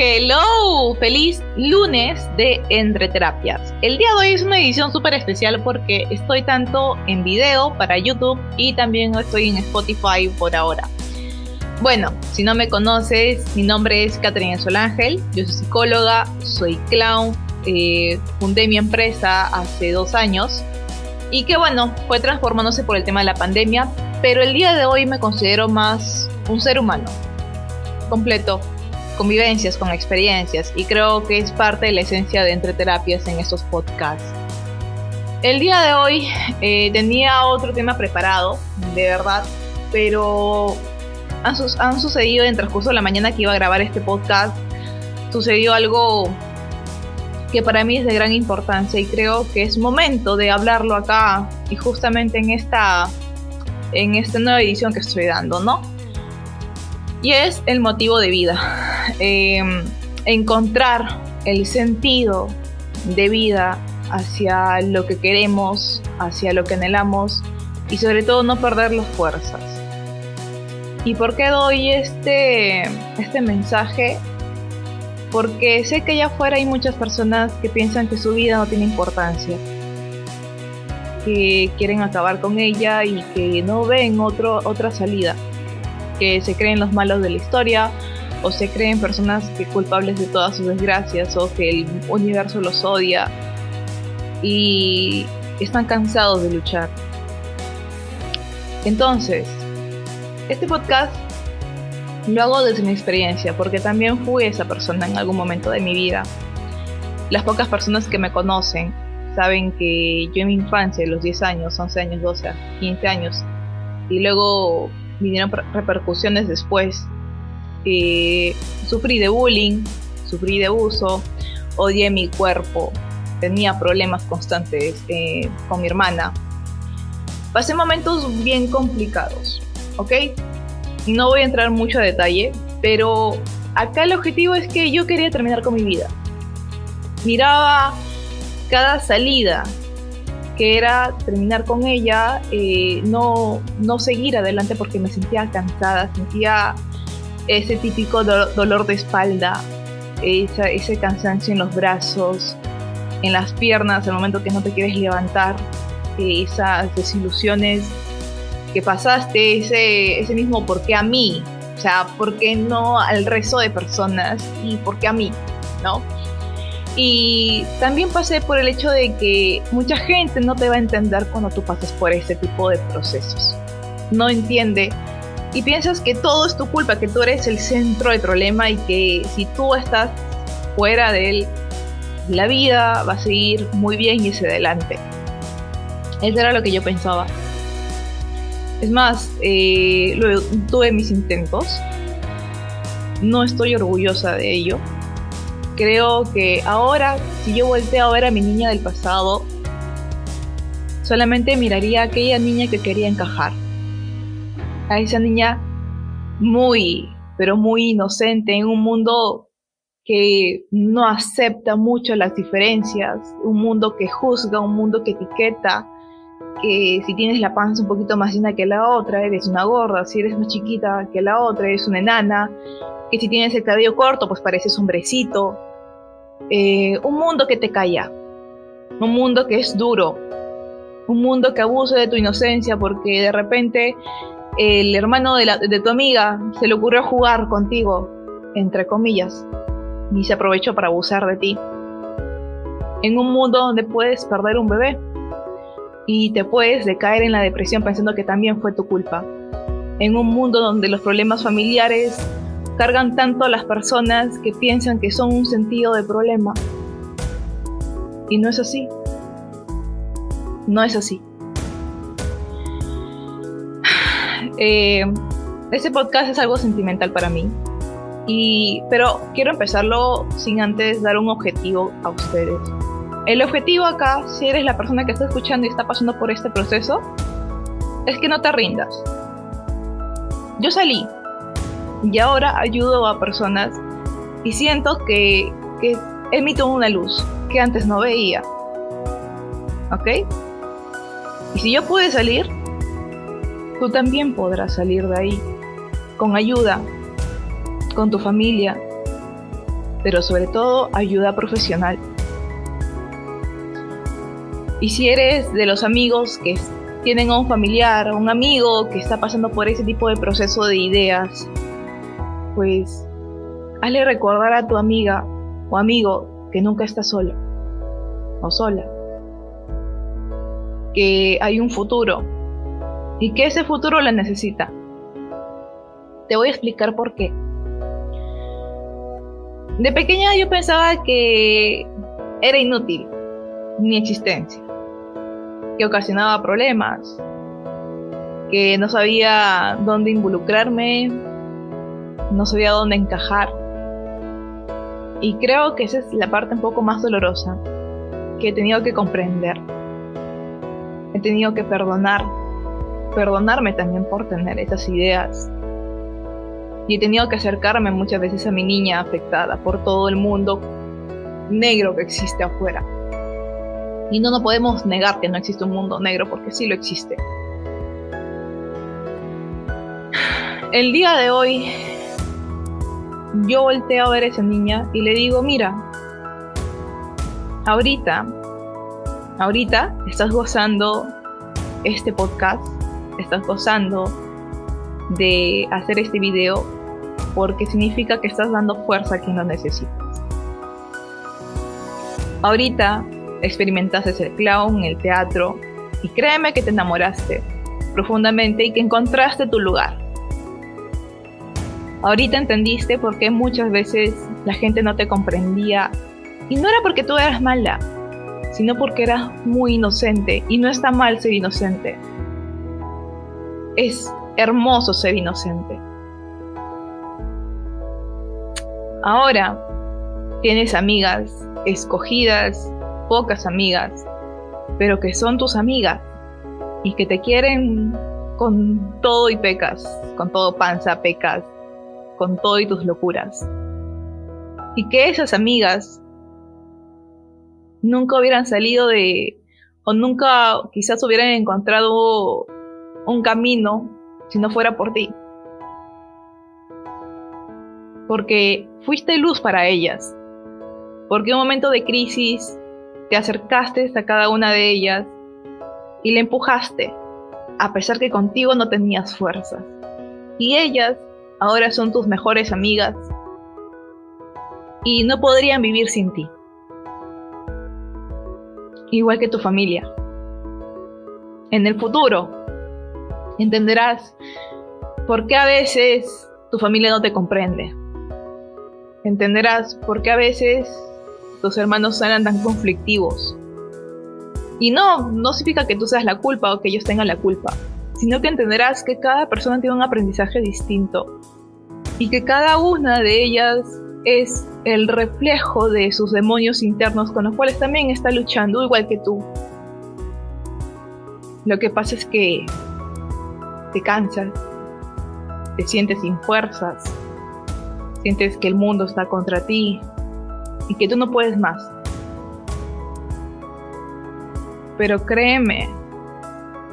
Hello, feliz lunes de Entre Terapias. El día de hoy es una edición súper especial porque estoy tanto en video para YouTube y también estoy en Spotify por ahora. Bueno, si no me conoces, mi nombre es Caterina Solángel, yo soy psicóloga, soy clown, eh, fundé mi empresa hace dos años y que bueno, fue transformándose por el tema de la pandemia, pero el día de hoy me considero más un ser humano, completo, convivencias, con experiencias y creo que es parte de la esencia de Entre Terapias en estos podcasts. El día de hoy eh, tenía otro tema preparado, de verdad, pero han, sucedido en transcurso de la mañana que iba a grabar este podcast, sucedió algo que para mí es de gran importancia y creo que es momento de hablarlo acá y justamente en esta en esta nueva edición que estoy dando, ¿no? Y es el motivo de vida. Em, encontrar el sentido de vida hacia lo que queremos, hacia lo que anhelamos y sobre todo no perder las fuerzas. ¿Y por qué doy este, este mensaje? Porque sé que allá afuera hay muchas personas que piensan que su vida no tiene importancia, que quieren acabar con ella y que no ven otro, otra salida que se creen los malos de la historia o se creen personas que culpables de todas sus desgracias o que el universo los odia y están cansados de luchar. Entonces, este podcast lo hago desde mi experiencia porque también fui esa persona en algún momento de mi vida. Las pocas personas que me conocen saben que yo en mi infancia, los 10 años, 11 años, 12, 15 años, y luego vinieron repercusiones después. Eh, sufrí de bullying, sufrí de abuso, odié mi cuerpo, tenía problemas constantes eh, con mi hermana. Pasé momentos bien complicados, ¿ok? No voy a entrar mucho a detalle, pero acá el objetivo es que yo quería terminar con mi vida. Miraba cada salida que era terminar con ella, eh, no, no seguir adelante porque me sentía cansada, sentía ese típico dolor de espalda, ese cansancio en los brazos, en las piernas, el momento que no te quieres levantar, esas desilusiones que pasaste, ese, ese mismo por qué a mí, o sea, por qué no al resto de personas y por qué a mí, ¿no? Y también pasé por el hecho de que mucha gente no te va a entender cuando tú pases por ese tipo de procesos. No entiende y piensas que todo es tu culpa, que tú eres el centro del problema y que si tú estás fuera de él, la vida va a seguir muy bien y hacia adelante. Eso era lo que yo pensaba. Es más, eh, tuve mis intentos. No estoy orgullosa de ello creo que ahora, si yo volteo a ver a mi niña del pasado, solamente miraría a aquella niña que quería encajar. A esa niña muy, pero muy inocente en un mundo que no acepta mucho las diferencias, un mundo que juzga, un mundo que etiqueta, que si tienes la panza un poquito más llena que la otra, eres una gorda, si eres más chiquita que la otra, eres una enana, que si tienes el cabello corto, pues pareces hombrecito, eh, un mundo que te calla, un mundo que es duro, un mundo que abusa de tu inocencia porque de repente el hermano de, de tu amiga se le ocurrió jugar contigo, entre comillas, y se aprovechó para abusar de ti. En un mundo donde puedes perder un bebé y te puedes decaer en la depresión pensando que también fue tu culpa. En un mundo donde los problemas familiares cargan tanto a las personas que piensan que son un sentido de problema. Y no es así. No es así. Eh, este podcast es algo sentimental para mí. Y, pero quiero empezarlo sin antes dar un objetivo a ustedes. El objetivo acá, si eres la persona que está escuchando y está pasando por este proceso, es que no te rindas. Yo salí, y ahora ayudo a personas y siento que, que emito una luz que antes no veía. ¿Ok? Y si yo pude salir, tú también podrás salir de ahí, con ayuda, con tu familia, pero sobre todo ayuda profesional. Y si eres de los amigos que tienen a un familiar, un amigo que está pasando por ese tipo de proceso de ideas, pues hazle recordar a tu amiga o amigo que nunca está solo o sola, que hay un futuro y que ese futuro la necesita. Te voy a explicar por qué. De pequeña yo pensaba que era inútil mi existencia, que ocasionaba problemas, que no sabía dónde involucrarme, no sabía dónde encajar. Y creo que esa es la parte un poco más dolorosa que he tenido que comprender. He tenido que perdonar, perdonarme también por tener esas ideas. Y he tenido que acercarme muchas veces a mi niña afectada por todo el mundo negro que existe afuera. Y no, no podemos negar que no existe un mundo negro porque sí lo existe. El día de hoy yo volteo a ver a esa niña y le digo, mira, ahorita, ahorita estás gozando este podcast, estás gozando de hacer este video porque significa que estás dando fuerza a quien lo necesitas. Ahorita experimentaste el clown, el teatro y créeme que te enamoraste profundamente y que encontraste tu lugar Ahorita entendiste por qué muchas veces la gente no te comprendía. Y no era porque tú eras mala, sino porque eras muy inocente. Y no está mal ser inocente. Es hermoso ser inocente. Ahora tienes amigas escogidas, pocas amigas, pero que son tus amigas y que te quieren con todo y pecas, con todo panza, pecas, con todo y tus locuras. Y que esas amigas nunca hubieran salido de, o nunca quizás hubieran encontrado un camino si no fuera por ti. Porque fuiste luz para ellas. Porque en un momento de crisis te acercaste a cada una de ellas y le empujaste, a pesar que contigo no tenías fuerzas. Y ellas ahora son tus mejores amigas y no podrían vivir sin ti. Igual que tu familia. En el futuro entenderás por qué a veces tu familia no te comprende. Entenderás por qué a veces tus hermanos eran tan conflictivos. Y no, no significa que tú seas la culpa o que ellos tengan la culpa sino que entenderás que cada persona tiene un aprendizaje distinto y que cada una de ellas es el reflejo de sus demonios internos con los cuales también está luchando igual que tú. Lo que pasa es que te cansas, te sientes sin fuerzas, sientes que el mundo está contra ti y que tú no puedes más. Pero créeme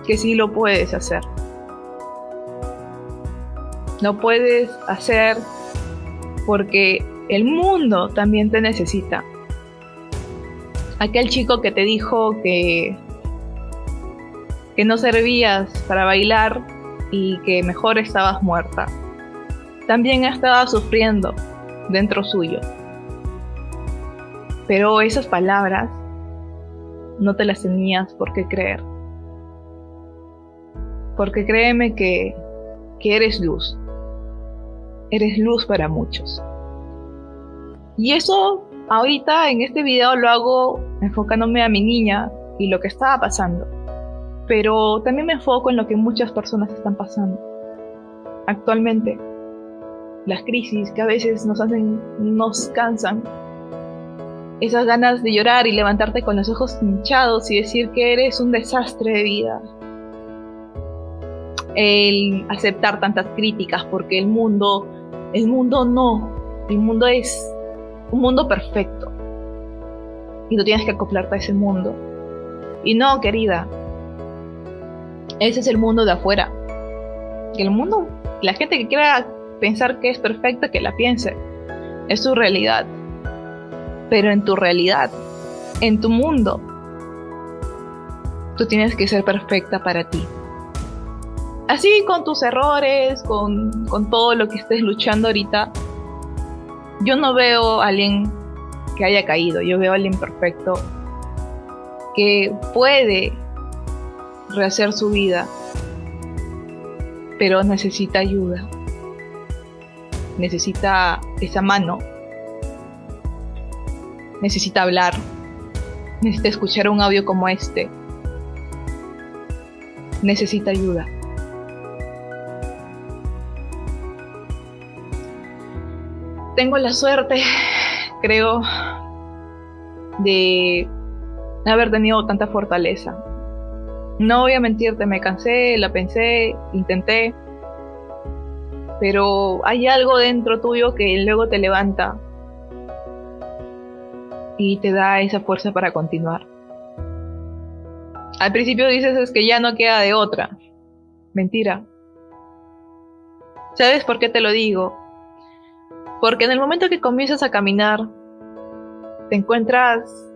que sí lo puedes hacer. Lo puedes hacer porque el mundo también te necesita. Aquel chico que te dijo que, que no servías para bailar y que mejor estabas muerta, también estaba sufriendo dentro suyo. Pero esas palabras no te las tenías por qué creer. Porque créeme que, eres luz. Eres luz para muchos. Y eso ahorita en este video lo hago enfocándome a mi niña y lo que estaba pasando. Pero también me enfoco en lo que muchas personas están pasando. Actualmente, las crisis que a veces nos hacen, nos cansan. Esas ganas de llorar y levantarte con los ojos hinchados y decir que eres un desastre de vida, el aceptar tantas críticas porque el mundo, el mundo no, el mundo es un mundo perfecto y tú tienes que acoplarte a ese mundo. Y no, querida, ese es el mundo de afuera. El mundo, la gente que quiera pensar que es perfecta, que la piense. Es su realidad. Pero en tu realidad, en tu mundo, tú tienes que ser perfecta para ti. Así con tus errores, con, con todo lo que estés luchando ahorita, yo no veo a alguien que haya caído, yo veo a alguien perfecto que puede rehacer su vida, pero necesita ayuda, necesita esa mano, necesita hablar, necesita escuchar un audio como este, necesita ayuda. Tengo la suerte, creo, de haber tenido tanta fortaleza. No voy a mentirte, me cansé, la pensé, intenté, pero hay algo dentro tuyo que luego te levanta y te da esa fuerza para continuar. Al principio dices es que ya no queda de otra. Mentira. ¿Sabes por qué te lo digo? Porque en el momento que comienzas a caminar, te encuentras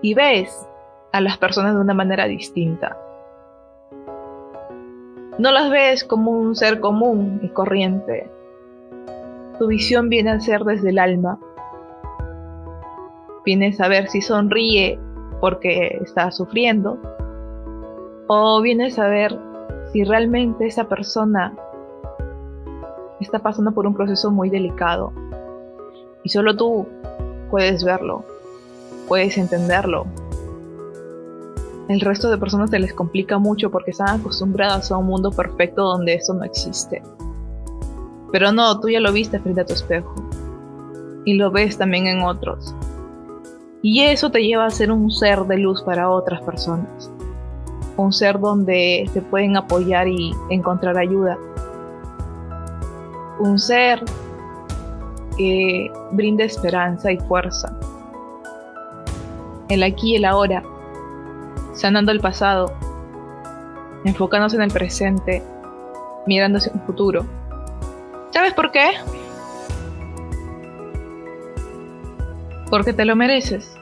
y ves a las personas de una manera distinta. No las ves como un ser común y corriente. Tu visión viene a ser desde el alma. Vienes a ver si sonríe porque está sufriendo o vienes a ver si realmente esa persona está pasando por un proceso muy delicado y solo tú puedes verlo puedes entenderlo. El resto de personas se les complica mucho porque están acostumbradas a un mundo perfecto donde eso no existe. Pero no, tú ya lo viste frente a tu espejo. Y lo ves también en otros. Y eso te lleva a ser un ser de luz para otras personas. Un ser donde se pueden apoyar y encontrar ayuda. Un ser que brinda esperanza y fuerza el aquí y el ahora, sanando el pasado, enfocándose en el presente, mirándose en el futuro. ¿Sabes por qué? Porque te lo mereces.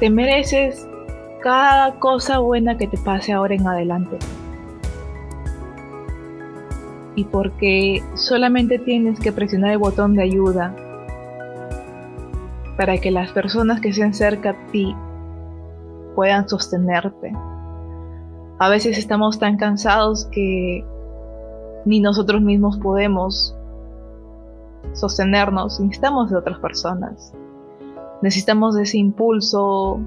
Te mereces cada cosa buena que te pase ahora en adelante. Y porque solamente tienes que presionar el botón de ayuda para que las personas que estén cerca a ti puedan sostenerte. A veces estamos tan cansados que ni nosotros mismos podemos sostenernos, necesitamos de otras personas. Necesitamos de ese impulso,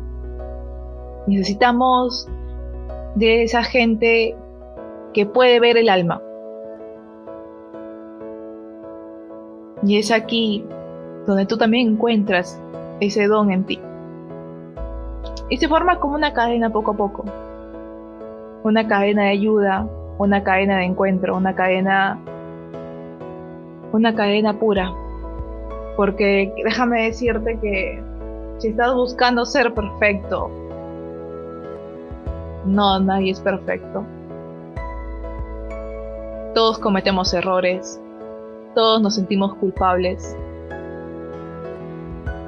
necesitamos de esa gente que puede ver el alma. Y es aquí donde tú también encuentras ese don en ti. Y se forma como una cadena poco a poco. Una cadena de ayuda, una cadena de encuentro, una cadena una cadena pura. Porque déjame decirte que si estás buscando ser perfecto, no, nadie es perfecto. Todos cometemos errores, todos nos sentimos culpables,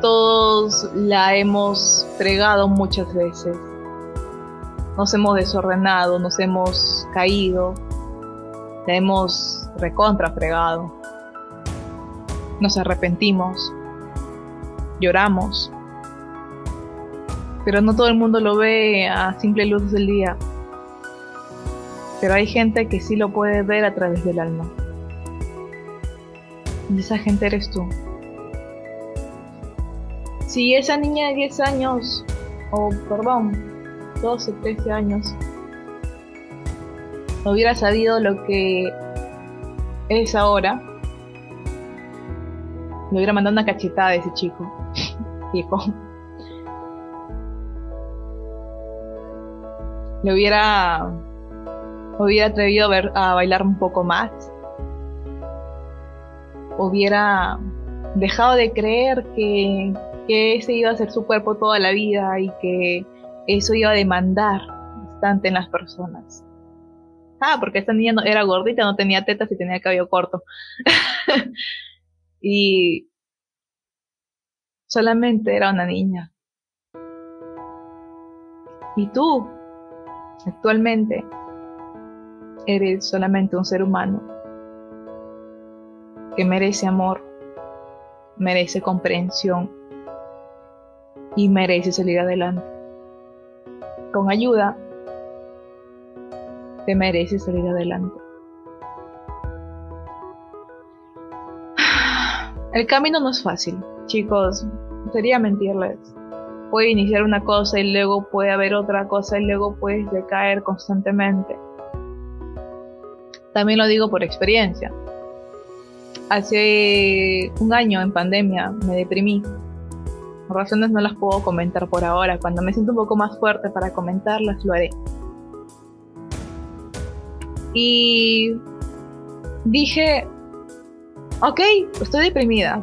todos la hemos fregado muchas veces. Nos hemos desordenado, nos hemos caído, la hemos recontra fregado. Nos arrepentimos, lloramos, pero no todo el mundo lo ve a simple luz del día. Pero hay gente que sí lo puede ver a través del alma. Y esa gente eres tú si esa niña de 10 años, o perdón, 12, 13 años, hubiera sabido lo que es ahora, le hubiera mandado una cachetada a ese chico, hijo. Le hubiera, hubiera atrevido a, ver, a bailar un poco más. Hubiera dejado de creer que que ese iba a ser su cuerpo toda la vida y que eso iba a demandar bastante en las personas. Ah, porque esta niña no, era gordita, no tenía tetas y tenía cabello corto. y solamente era una niña. Y tú, actualmente, eres solamente un ser humano que merece amor, merece comprensión y merece salir adelante. Con ayuda, te mereces salir adelante. El camino no es fácil, chicos, sería mentirles. Puede iniciar una cosa y luego puede haber otra cosa y luego puedes decaer constantemente. También lo digo por experiencia. Hace un año en pandemia me deprimí. Razones no las puedo comentar por ahora. Cuando me siento un poco más fuerte para comentarlas, lo haré. Y dije, ok, estoy deprimida.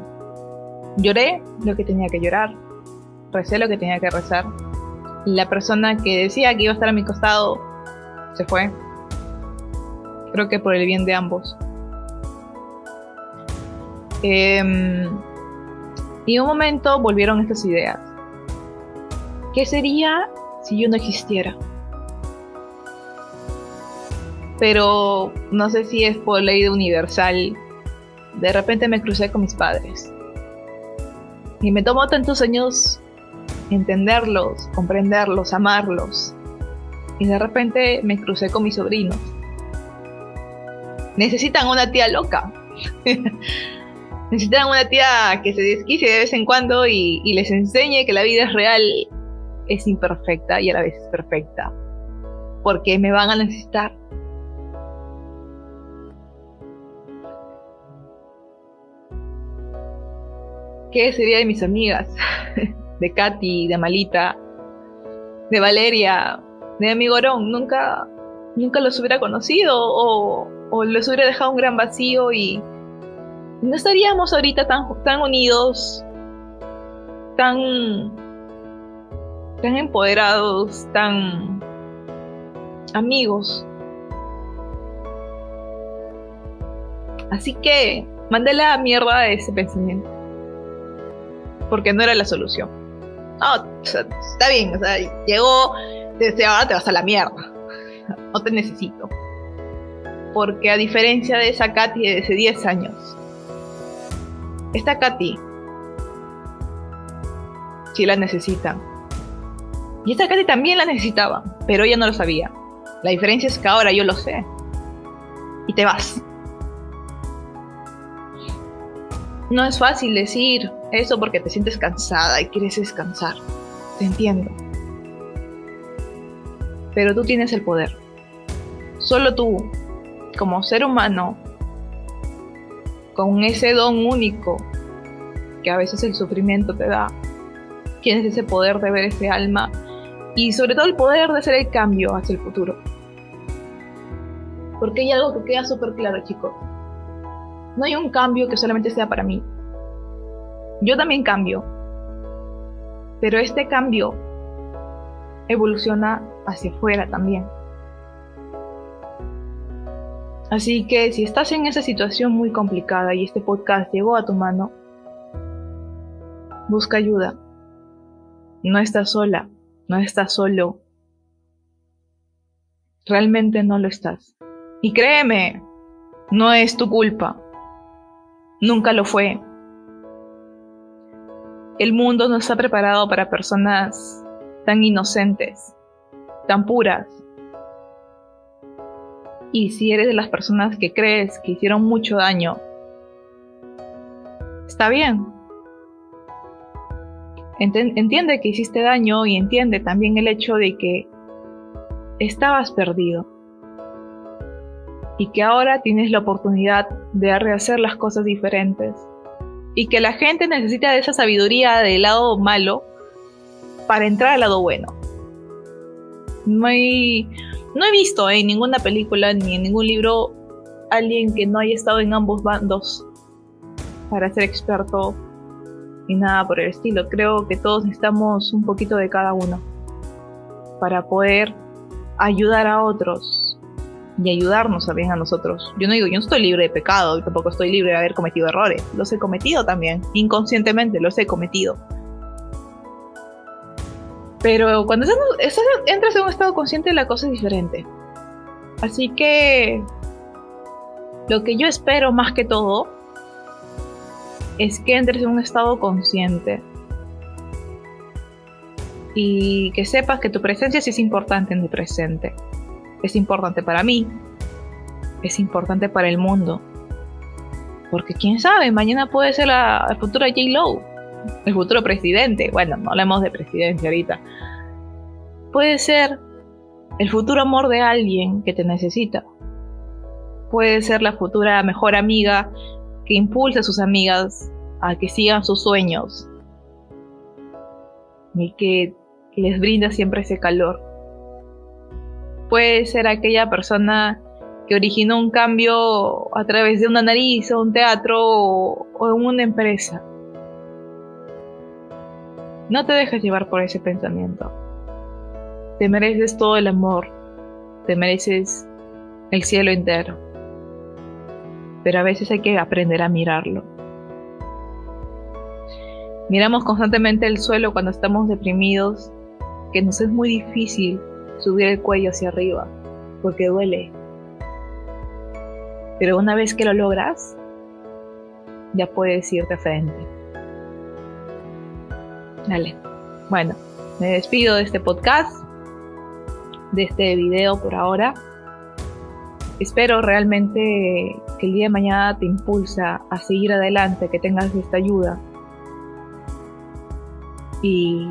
Lloré lo que tenía que llorar. Recé lo que tenía que rezar. La persona que decía que iba a estar a mi costado se fue. Creo que por el bien de ambos. Em, y en un momento volvieron estas ideas. ¿Qué sería si yo no existiera? Pero no sé si es por ley de universal. De repente me crucé con mis padres. Y me tomó tantos años entenderlos, comprenderlos, amarlos. Y de repente me crucé con mis sobrinos necesitan una tía loca. necesitan una tía que se desquicie de vez en cuando y, les enseñe que la vida es real, es imperfecta y a la vez es perfecta. Porque me van a necesitar. ¿Qué sería de mis amigas? De Katy, de Malita, de Valeria, de Amigorón. Nunca, nunca los hubiera conocido o, o les hubiera dejado un gran vacío y no estaríamos ahorita tan, tan unidos, tan, tan empoderados, tan amigos. Así que mandé la mierda a ese pensamiento. Porque no era la solución. No, está bien, o sea, llegó, desde ahora te vas a la mierda. No te necesito porque a diferencia de esa Katy de hace 10 años, esta Katy sí la necesita. Y esta Katy también la necesitaba, pero ella no lo sabía. La diferencia es que ahora yo lo sé. Y te vas. No es fácil decir eso porque te sientes cansada y quieres descansar. Te entiendo. Pero tú tienes el poder. Solo tú como ser humano, con ese don único que a veces el sufrimiento te da, tienes ese poder de ver ese alma y sobre todo el poder de hacer el cambio hacia el futuro. Porque hay algo que queda súper claro, chicos. No hay un cambio que solamente sea para mí. Yo también cambio. Pero este cambio evoluciona hacia afuera también. Así que si estás en esa situación muy complicada y este podcast llegó a tu mano, busca ayuda. No estás sola, no estás solo. Realmente no lo estás. Y créeme, no es tu culpa. Nunca lo fue. El mundo no está preparado para personas tan inocentes, tan puras, y si eres de las personas que crees que hicieron mucho daño, está bien. Entiende que hiciste daño y entiende también el hecho de que estabas perdido y que ahora tienes la oportunidad de rehacer las cosas diferentes y que la gente necesita de esa sabiduría del lado malo para entrar al lado bueno. No hay, no he visto en ninguna película ni en ningún libro alguien que no haya estado en ambos bandos para ser experto y nada por el estilo. Creo que todos necesitamos un poquito de cada uno para poder ayudar a otros y ayudarnos también a nosotros. Yo no digo, yo no estoy libre de pecado y tampoco estoy libre de haber cometido errores. Los he cometido también, inconscientemente los he cometido. Pero cuando entras en un estado consciente, la cosa es diferente. Así que lo que yo espero más que todo es que entres en un estado consciente y que sepas que tu presencia sí es importante en tu presente. Es importante para mí, es importante para el mundo. Porque quién sabe, mañana puede ser la, futura J. Lowe, el futuro presidente. Bueno, no hablemos de presidencia ahorita. Puede ser el futuro amor de alguien que te necesita. Puede ser la futura mejor amiga que impulsa a sus amigas a que sigan sus sueños y que les brinda siempre ese calor. Puede ser aquella persona que originó un cambio a través de una nariz o un teatro o, en una empresa. No te dejes llevar por ese pensamiento. Te mereces todo el amor, te mereces el cielo entero. Pero a veces hay que aprender a mirarlo. Miramos constantemente el suelo cuando estamos deprimidos, que nos es muy difícil subir el cuello hacia arriba, porque duele. Pero una vez que lo logras, ya puedes irte frente. Dale. Bueno, me despido de este podcast, de este video por ahora. Espero realmente que el día de mañana te impulsa a seguir adelante, que tengas esta ayuda. Y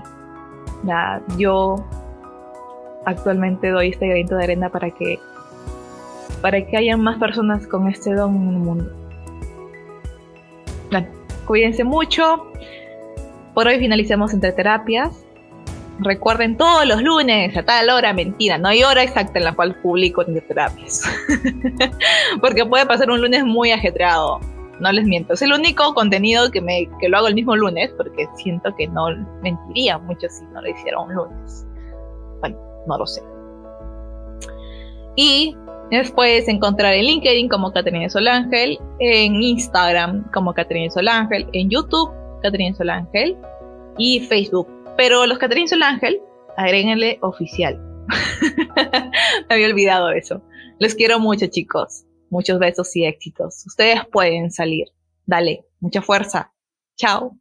nada, yo actualmente doy este granito de arena para que para que haya más personas con este don en el mundo. Bueno, cuídense mucho. Por hoy finalicemos entre terapias. Recuerden todos los lunes a tal hora, mentira, no hay hora exacta en la cual publico entre terapias. Porque puede pasar un lunes muy ajetreado. No les miento. Es el único contenido que, me, que lo hago el mismo lunes porque siento que no mentiría mucho si no lo hiciera un lunes. Bueno, no lo sé. Y Después encontrar en LinkedIn como Caterina Solangel, en Instagram como Caterina Solangel, en YouTube Caterina Solangel y Facebook. Pero los Caterina Solangel, agréguenle oficial. Me había olvidado eso. Les quiero mucho, chicos. Muchos besos y éxitos. Ustedes pueden salir. Dale, mucha fuerza. Chao.